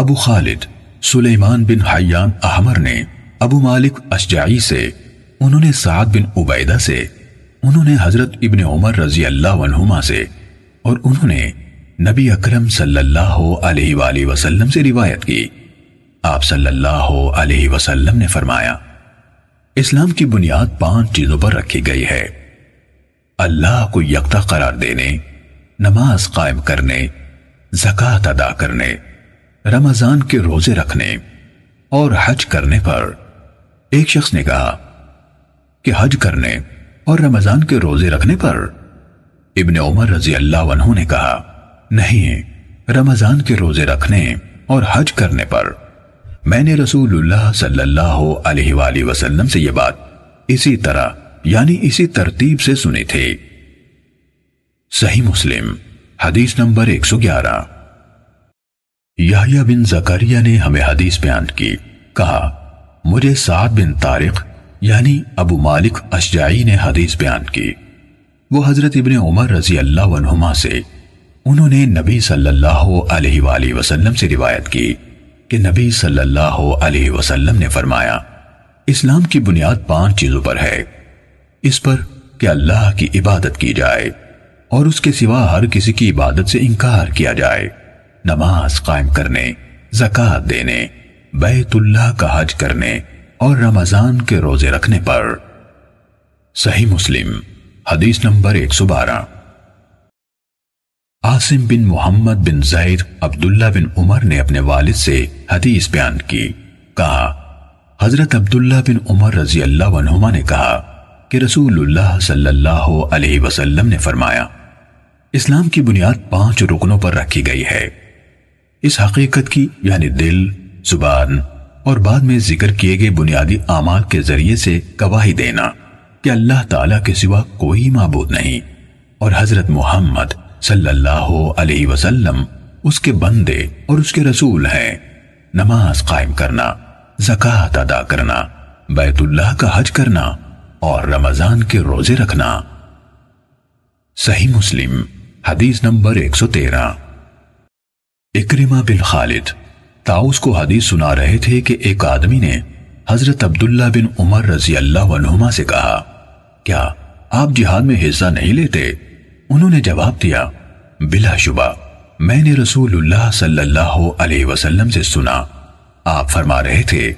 ابو خالد، سلیمان بن حیان احمر نے ابو مالک اشجعی سے، انہوں نے سعد بن عبیدہ سے، انہوں نے حضرت ابن عمر رضی اللہ عنہما سے، اور انہوں نے نبی اکرم صلی اللہ علیہ وآلہ وسلم سے روایت کی۔ آپ صلی اللہ علیہ وسلم نے فرمایا، اسلام کی بنیاد پانچ چیزوں پر رکھی گئی ہے۔ اللہ کو یکتا قرار دینے، نماز قائم کرنے زکوٰۃ ادا کرنے رمضان کے روزے رکھنے اور حج کرنے پر۔ ایک شخص نے کہا کہ حج کرنے اور رمضان کے روزے رکھنے پر۔ ابن عمر رضی اللہ عنہ نے کہا، نہیں، رمضان کے روزے رکھنے اور حج کرنے پر۔ میں نے رسول اللہ صلی اللہ علیہ وآلہ وسلم سے یہ بات اسی طرح یعنی اسی ترتیب سے سنی تھی۔ صحیح مسلم، حدیث نمبر ایک سو گیارہ۔ بن زکریہ نے ہمیں حدیث بیان کی، کہا، مجھے سعد بن طارق یعنی ابو مالک اشجعی نے حدیث بیان کی۔ وہ حضرت ابن عمر رضی اللہ عنہما سے، انہوں نے نبی صلی اللہ علیہ وآلہ وسلم سے روایت کی کہ نبی صلی اللہ علیہ وسلم نے فرمایا، اسلام کی بنیاد پانچ چیزوں پر ہے۔ اس پر کہ اللہ کی عبادت کی جائے اور اس کے سوا ہر کسی کی عبادت سے انکار کیا جائے۔ نماز قائم کرنے زکوٰۃ دینے، بیت اللہ کا حج کرنے اور رمضان کے روزے رکھنے پر۔ صحیح مسلم، حدیث نمبر ایک سو بارہ۔ آسم بن محمد بن زید عبداللہ بن عمر نے اپنے والد سے حدیث بیان کی۔ کہا، حضرت عبداللہ بن عمر رضی اللہ عنہما نے کہا کہ رسول اللہ صلی اللہ علیہ وسلم نے فرمایا، اسلام کی بنیاد پانچ رکنوں پر رکھی گئی ہے۔ اس حقیقت کی یعنی دل، زبان اور بعد میں ذکر کیے گئے بنیادی اعمال کے ذریعے سے گواہی دینا کہ اللہ تعالیٰ کے سوا کوئی معبود نہیں اور حضرت محمد صلی اللہ علیہ وسلم اس کے بندے اور اس کے رسول ہیں۔ نماز قائم کرنا، زکوٰۃ ادا کرنا، بیت اللہ کا حج کرنا اور رمضان کے روزے رکھنا۔ صحیح مسلم، حدیث نمبر ایک سو تیرہ۔ اکرمہ بن خالد، تاؤس کو حدیث سنا رہے تھے کہ ایک آدمی نے حضرت عبداللہ بن عمر رضی اللہ عنہما سے کہا، کیا آپ جہاد میں حصہ نہیں لیتے؟ انہوں نے جواب دیا، بلا شبہ، میں نے رسول اللہ صلی اللہ علیہ وسلم سے سنا۔ آپ فرما رہے تھے،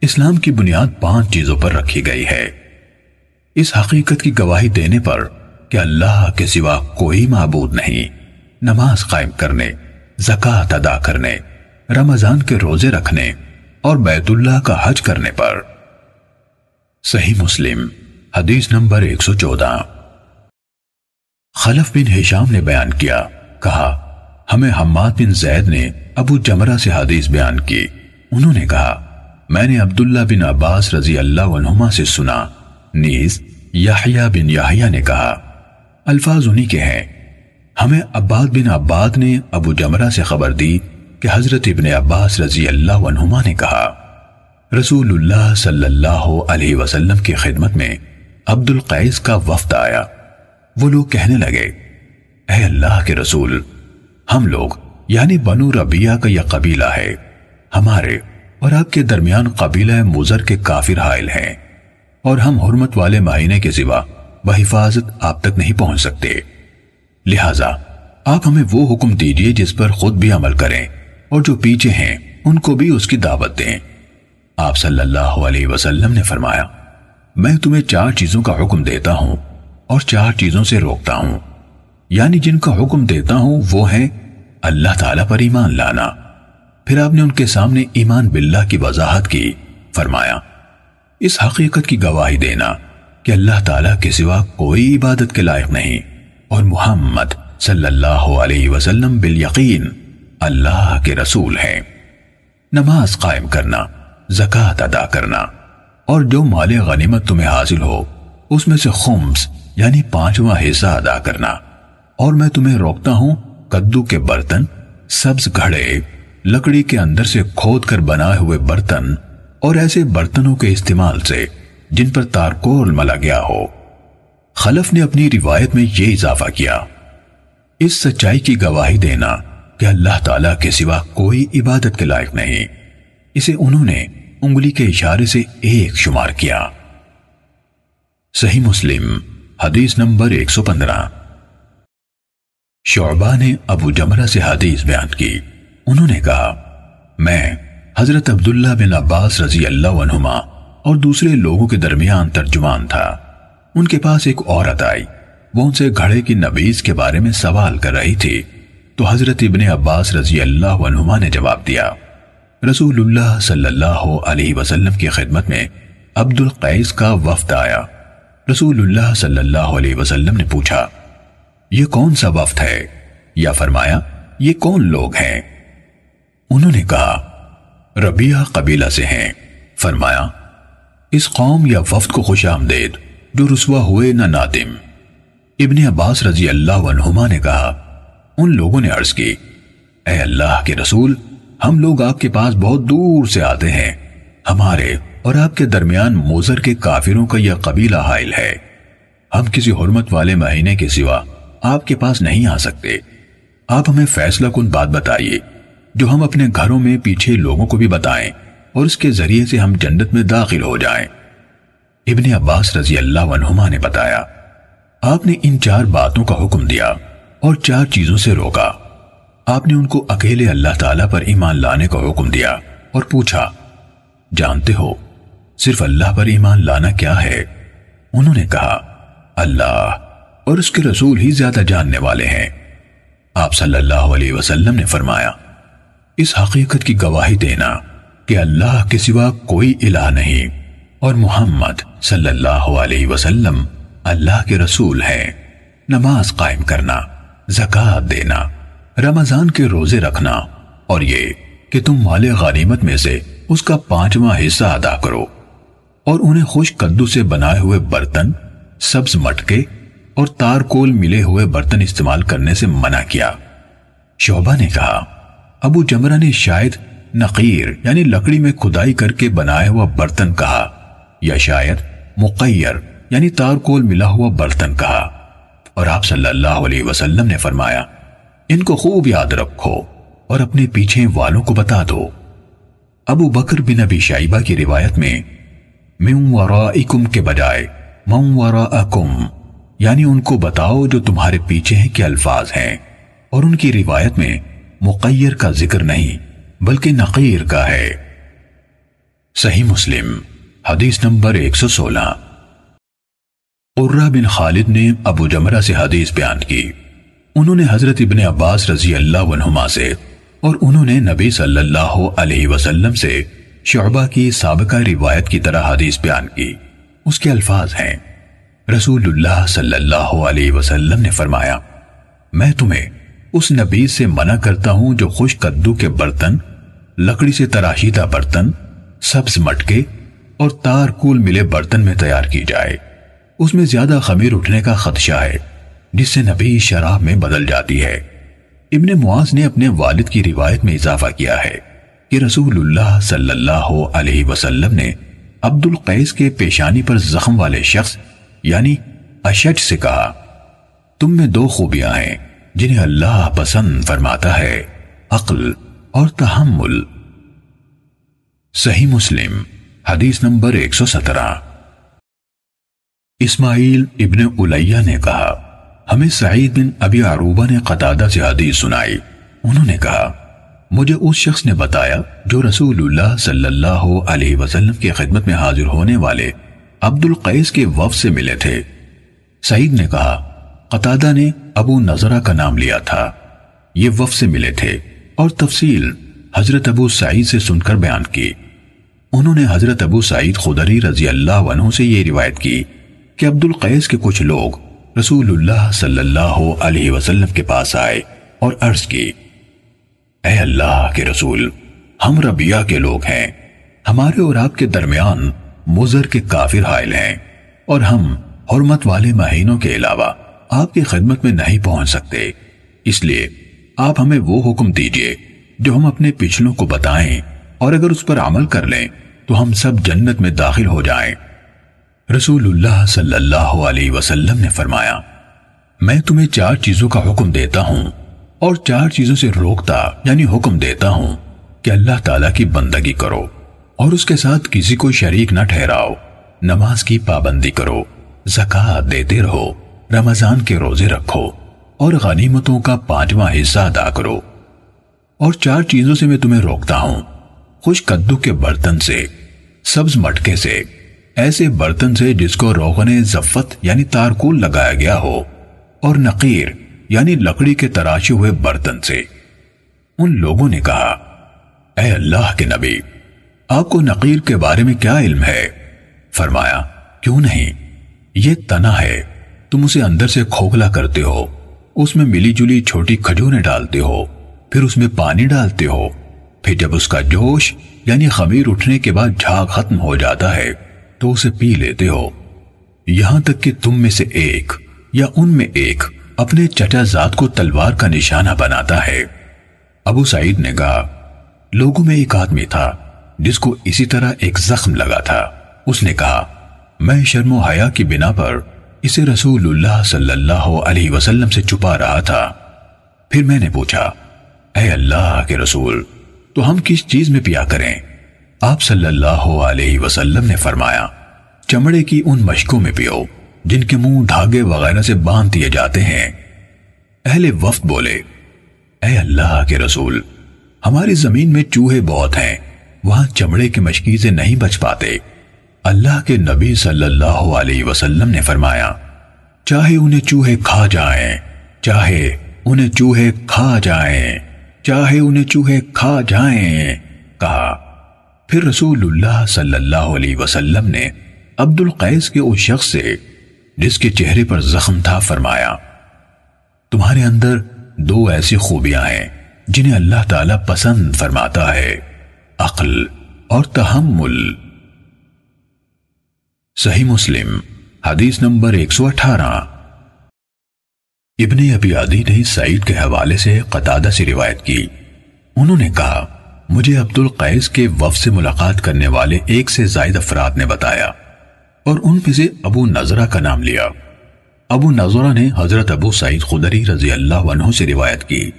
اسلام کی بنیاد پانچ چیزوں پر رکھی گئی ہے۔ اس حقیقت کی گواہی دینے پر کہ اللہ کے سوا کوئی معبود نہیں، نماز قائم کرنے۔ زکوٰۃ ادا کرنے، رمضان کے روزے رکھنے اور بیت اللہ کا حج کرنے پر۔ صحیح مسلم، حدیث نمبر ایک سو چودہ۔ خلف بن حشام نے بیان کیا، کہا، ہمیں حماد بن زید نے ابو جمرہ سے حدیث بیان کی۔ انہوں نے کہا، میں نے عبداللہ بن عباس رضی اللہ عنہما سے سنا۔ نیز، یحییٰ بن یحییٰ نے کہا، الفاظ انہی کے ہیں۔ ہمیں عباد بن عباد نے ابو جمرہ سے خبر دی کہ حضرت ابن عباس رضی اللہ عنہما نے کہا، رسول اللہ صلی اللہ علیہ وسلم کی خدمت میں عبد القیس کا وفد آیا۔ وہ لوگ کہنے لگے، اے اللہ کے رسول، ہم لوگ یعنی بنو ربیہ کا یہ قبیلہ ہے، ہمارے اور آپ کے درمیان قبیلہ مزر کے کافر حائل ہیں اور ہم حرمت والے مہینے کے سوا بحفاظت آپ تک نہیں پہنچ سکتے۔ لہٰذا آپ ہمیں وہ حکم دیجیے جس پر خود بھی عمل کریں اور جو پیچھے ہیں، ان کو بھی اس کی دعوت دیں۔ آپ صلی اللہ علیہ وسلم نے فرمایا، میں تمہیں چار چیزوں کا حکم دیتا ہوں اور چار چیزوں سے روکتا ہوں۔ یعنی جن کا حکم دیتا ہوں وہ ہے اللہ تعالیٰ پر ایمان لانا۔ پھر آپ نے ان کے سامنے ایمان باللہ کی وضاحت کی۔ فرمایا، اس حقیقت کی گواہی دینا کہ اللہ تعالیٰ کے سوا کوئی عبادت کے لائق نہیں۔ اور محمد صلی اللہ علیہ وسلم بالیقین اللہ کے رسول ہیں۔ نماز قائم کرنا، زکوٰۃ ادا کرنا، اور جو مال غنیمت تمہیں حاصل ہو، اس میں سے خمس یعنی پانچواں حصہ ادا کرنا۔ اور میں تمہیں روکتا ہوں، کدو کے برتن، سبز گھڑے، لکڑی کے اندر سے کھود کر بنائے ہوئے برتن، اور ایسے برتنوں کے استعمال سے جن پر تارکول ملا گیا ہو۔ خلف نے اپنی روایت میں یہ اضافہ کیا، اس سچائی کی گواہی دینا کہ اللہ تعالیٰ کے سوا کوئی عبادت کے لائق نہیں۔ اسے انہوں نے انگلی کے اشارے سے ایک شمار کیا۔ صحیح مسلم، حدیث نمبر ایک سو پندرہ۔ شعبہ نے ابو جمرہ سے حدیث بیان کی۔ انہوں نے کہا، میں حضرت عبداللہ بن عباس رضی اللہ عنہما اور دوسرے لوگوں کے درمیان ترجمان تھا۔ ان کے پاس ایک عورت آئی۔ وہ ان سے گھڑے کی نبیز کے بارے میں سوال کر رہی تھی۔ تو حضرت ابن عباس رضی اللہ عنہما نے جواب دیا۔ رسول اللہ صلی اللہ علیہ وسلم کی خدمت میں عبد القیس کا وفد آیا۔ رسول اللہ صلی اللہ علیہ وسلم نے پوچھا، یہ کون سا وفد ہے؟ یا فرمایا، یہ کون لوگ ہیں؟ انہوں نے کہا ربیہ قبیلہ سے ہیں۔ فرمایا، اس قوم یا وفد کو خوش آمدید۔ جو رسوا ہوئے نہ نادم۔ ابن عباس رضی اللہ عنہما نے کہا، ان لوگوں نے عرض کی، اے اللہ کے رسول، ہم لوگ آپ کے پاس بہت دور سے آتے ہیں۔ ہمارے اور آپ کے درمیان موزر کے کافروں کا یہ قبیلہ حائل ہے۔ ہم کسی حرمت والے مہینے کے سوا آپ کے پاس نہیں آ سکتے۔ آپ ہمیں فیصلہ کن بات بتائیے، جو ہم اپنے گھروں میں پیچھے لوگوں کو بھی بتائیں اور اس کے ذریعے سے ہم جنت میں داخل ہو جائیں۔ ابن عباس رضی اللہ عنہما نے بتایا، آپ نے ان چار باتوں کا حکم دیا اور چار چیزوں سے روکا۔ آپ نے ان کو اکیلے اللہ تعالیٰ پر ایمان لانے کا حکم دیا اور پوچھا، جانتے ہو صرف اللہ پر ایمان لانا کیا ہے؟ انہوں نے کہا، اللہ اور اس کے رسول ہی زیادہ جاننے والے ہیں۔ آپ صلی اللہ علیہ وسلم نے فرمایا، اس حقیقت کی گواہی دینا کہ اللہ کے سوا کوئی الہ نہیں۔ اور محمد صلی اللہ علیہ وسلم اللہ کے رسول ہے نماز قائم کرنا، زکوٰۃ دینا، رمضان کے روزے رکھنا، اور یہ کہ تم مال غنیمت میں سے اس کا پانچواں حصہ ادا کرو۔ اور انہیں خوش کدو سے بنائے ہوئے برتن، سبز مٹکے اور تار کول ملے ہوئے برتن استعمال کرنے سے منع کیا۔ شعبہ نے کہا، ابو جمرہ نے شاید نقیر یعنی لکڑی میں کھدائی کر کے بنایا ہوا برتن کہا۔ یا شاید مقیر یعنی تارکول ملا ہوا برتن کہا۔ اور آپ صلی اللہ علیہ وسلم نے فرمایا، ان کو خوب یاد رکھو اور اپنے پیچھے والوں کو بتا دو۔ ابو بکر بن ابی شائبہ کی روایت میں، من ورائکم کے بجائے، من وراءکم یعنی ان کو بتاؤ جو تمہارے پیچھے ہیں کے الفاظ ہیں۔ اور ان کی روایت میں، مقیر کا ذکر نہیں، بلکہ نقیر کا ہے۔ صحیح مسلم۔ حدیث نمبر ایک سو سولہ۔ بن خالد نے ابو جمرہ سے حدیث بیان کی۔ انہوں نے حضرت ابن عباس رضی اللہ عنہما سے اور انہوں نے نبی صلی اللہ علیہ وسلم سے شعبہ کی سابقہ روایت کی طرح حدیث بیان کی۔ اس کے الفاظ ہیں۔ رسول اللہ صلی اللہ علیہ وسلم نے فرمایا، میں تمہیں اس نبی سے منع کرتا ہوں جو خوش کدو کے برتن، لکڑی سے تراشیدہ برتن، سبز مٹکے اور تار کول ملے برتن میں تیار کی جائے۔ اس میں زیادہ خمیر اٹھنے کا خدشہ ہے، جس سے نبی شراب میں بدل جاتی ہے۔ ابن معاذ نے اپنے والد کی روایت میں اضافہ کیا ہے کہ رسول اللہ صلی اللہ علیہ وسلم نے عبد القیس کے پیشانی پر زخم والے شخص یعنی اشج سے کہا، تم میں دو خوبیاں ہیں جنہیں اللہ پسند فرماتا ہے، عقل اور تحمل۔ صحیح مسلم۔ حدیث نمبر ایک سو سترہ۔ اسماعیل ابن علیہ نے کہا، ہمیں سعید بن ابی عروبہ نے قطادہ سے حدیث سنائی۔ انہوں نے کہا، مجھے اس شخص نے بتایا جو رسول اللہ صلی اللہ علیہ وسلم کی خدمت میں حاضر ہونے والے عبد القیس کے وف سے ملے تھے۔ سعید نے کہا، قطادہ نے ابو نظرہ کا نام لیا تھا۔ یہ وف سے ملے تھے اور تفصیل حضرت ابو سعید سے سن کر بیان کی۔ انہوں نے حضرت ابو سعید خدری رضی اللہ عنہ سے یہ روایت کی کہ عبد القیس کے کچھ لوگ رسول اللہ صلی اللہ علیہ وسلم کے پاس آئے اور عرض کی، اے اللہ کے رسول، ہم ربیہ کے لوگ ہیں۔ ہمارے اور آپ کے درمیان مزر کے کافر حائل ہیں اور ہم حرمت والے مہینوں کے علاوہ آپ کی خدمت میں نہیں پہنچ سکتے۔ اس لیے آپ ہمیں وہ حکم دیجیے جو ہم اپنے پچھلوں کو بتائیں۔ اور اگر اس پر عمل کر لیں تو ہم سب جنت میں داخل ہو جائیں۔ رسول اللہ صلی اللہ علیہ وسلم نے فرمایا، میں تمہیں چار چیزوں کا حکم دیتا ہوں اور چار چیزوں سے روکتا یعنی حکم دیتا ہوں کہ اللہ تعالیٰ کی بندگی کرو اور اس کے ساتھ کسی کو شریک نہ ٹھہراؤ، نماز کی پابندی کرو زکاة دیتے رہو، رمضان کے روزے رکھو اور غنیمتوں کا پانچواں حصہ ادا کرو۔ اور چار چیزوں سے میں تمہیں روکتا ہوں خوش کدو کے برتن سے، سبز مٹکے سے۔ ایسے برتن سے جس کو روغن زفت یعنی تارکول لگایا گیا ہو، اور نقیر یعنی لکڑی کے تراشے ہوئے برتن سے۔ ان لوگوں نے کہا، اے اللہ کے نبی، آپ کو نقیر کے بارے میں کیا علم ہے؟ فرمایا، کیوں نہیں؟ یہ تنا ہے، تم اسے اندر سے کھوکھلا کرتے ہو۔ اس میں ملی جلی چھوٹی کھجوریں ڈالتے ہو، پھر اس میں پانی ڈالتے ہو۔ پھر جب اس کا جوش یعنی خمیر اٹھنے کے بعد جھاگ ختم ہو جاتا ہے، تو اسے پی لیتے ہو۔ یہاں تک کہ تم میں سے ایک یا ان میں ایک اپنے چچا ذات کو تلوار کا نشانہ بناتا ہے۔ ابو سعید نے کہا، لوگوں میں ایک آدمی تھا جس کو اسی طرح ایک زخم لگا تھا۔ اس نے کہا، میں شرم و حیا کی بنا پر اسے رسول اللہ صلی اللہ علیہ وسلم سے چھپا رہا تھا۔ پھر میں نے پوچھا، اے اللہ کے رسول تو ہم کس چیز میں پیا کریں؟ آپ صلی اللہ علیہ وسلم نے فرمایا، چمڑے کی ان مشکوں میں پیو، جن کے منہ دھاگے وغیرہ سے باندھ دیے جاتے ہیں۔ اہل وفد بولے، اے اللہ کے رسول، ہماری زمین میں چوہے بہت ہیں، وہاں چمڑے کی مشکی سے نہیں بچ پاتے۔ اللہ کے نبی صلی اللہ علیہ وسلم نے فرمایا، چاہے انہیں چوہے کھا جائیں، چاہے انہیں چوہے کھا جائیں۔ چاہے انہیں چوہے کھا جائیں، کہا، پھر رسول اللہ صلی اللہ علیہ وسلم نے عبد القیس کے اس شخص سے جس کے چہرے پر زخم تھا فرمایا، تمہارے اندر دو ایسی خوبیاں ہیں جنہیں اللہ تعالی پسند فرماتا ہے، عقل اور تحمل۔ صحیح مسلم، حدیث نمبر 118 ابن ابی عدی نے سعید کے حوالے سے قطادہ سے روایت کی۔ انہوں نے کہا، مجھے عبد القیس کے وف سے ملاقات کرنے والے ایک سے زائد افراد نے بتایا اور ان میں سے ابو نظرہ کا نام لیا۔ ابو نظرہ نے حضرت ابو سعید خدری رضی اللہ عنہ سے روایت کی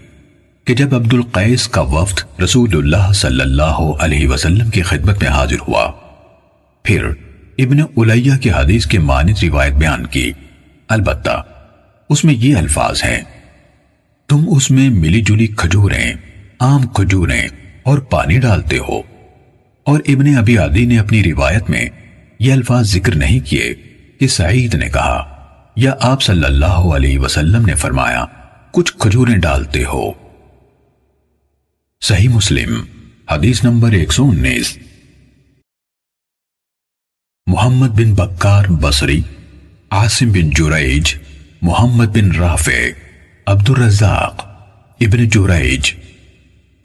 کہ جب عبد القیس کا وفد رسول اللہ صلی اللہ علیہ وسلم کی خدمت میں حاضر ہوا، پھر ابن علیہ کی حدیث کے مانت روایت بیان کی۔ البتہ اس میں یہ الفاظ ہیں۔ تم اس میں ملی جلی کھجوریں عام کھجوریں اور پانی ڈالتے ہو۔ اور ابن ابی عدی نے اپنی روایت میں یہ الفاظ ذکر نہیں کیے کہ سعید نے کہا، یا آپ صلی اللہ علیہ وسلم نے فرمایا، کچھ کھجوریں ڈالتے ہو۔ صحیح مسلم، حدیث نمبر ایک سو انیس۔ محمد بن بکار بصری، عاصم بن جریج محمد بن رافع عبد الرزاق ابن جریج،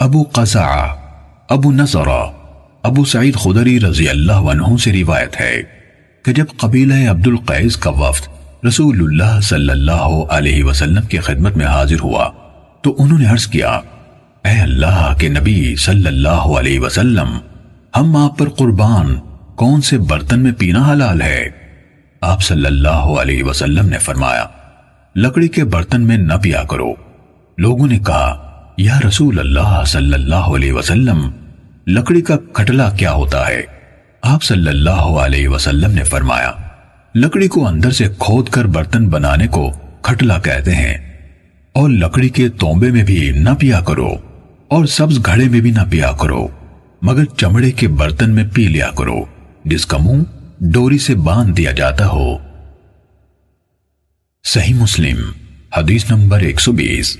ابو قزع ابو نظر ابو سعید خدری رضی اللہ عنہ سے روایت ہے کہ جب قبیلہ عبد القیس کا وفد رسول اللہ صلی اللہ علیہ وسلم کی خدمت میں حاضر ہوا، تو انہوں نے عرض کیا، اے اللہ کے نبی صلی اللہ علیہ وسلم، ہم آپ پر قربان، کون سے برتن میں پینا حلال ہے؟ آپ صلی اللہ علیہ وسلم نے فرمایا لکڑی کے برتن میں نہ پیا کرو۔ لوگوں نے کہا، یا رسول اللہ صلی اللہ علیہ وسلم، لکڑی کا کھٹلا کیا ہوتا ہے؟ آپ صلی اللہ علیہ وسلم نے فرمایا، لکڑی کو اندر سے کھود کر برتن بنانے کو کھٹلا کہتے ہیں، اور لکڑی کے تومبے میں بھی نہ پیا کرو، اور سبز گھڑے میں بھی نہ پیا کرو، مگر چمڑے کے برتن میں پی لیا کرو، جس کا منہ ڈوری سے باندھ دیا جاتا ہو۔ صحیح مسلم حدیث نمبر ایک سو بیس۔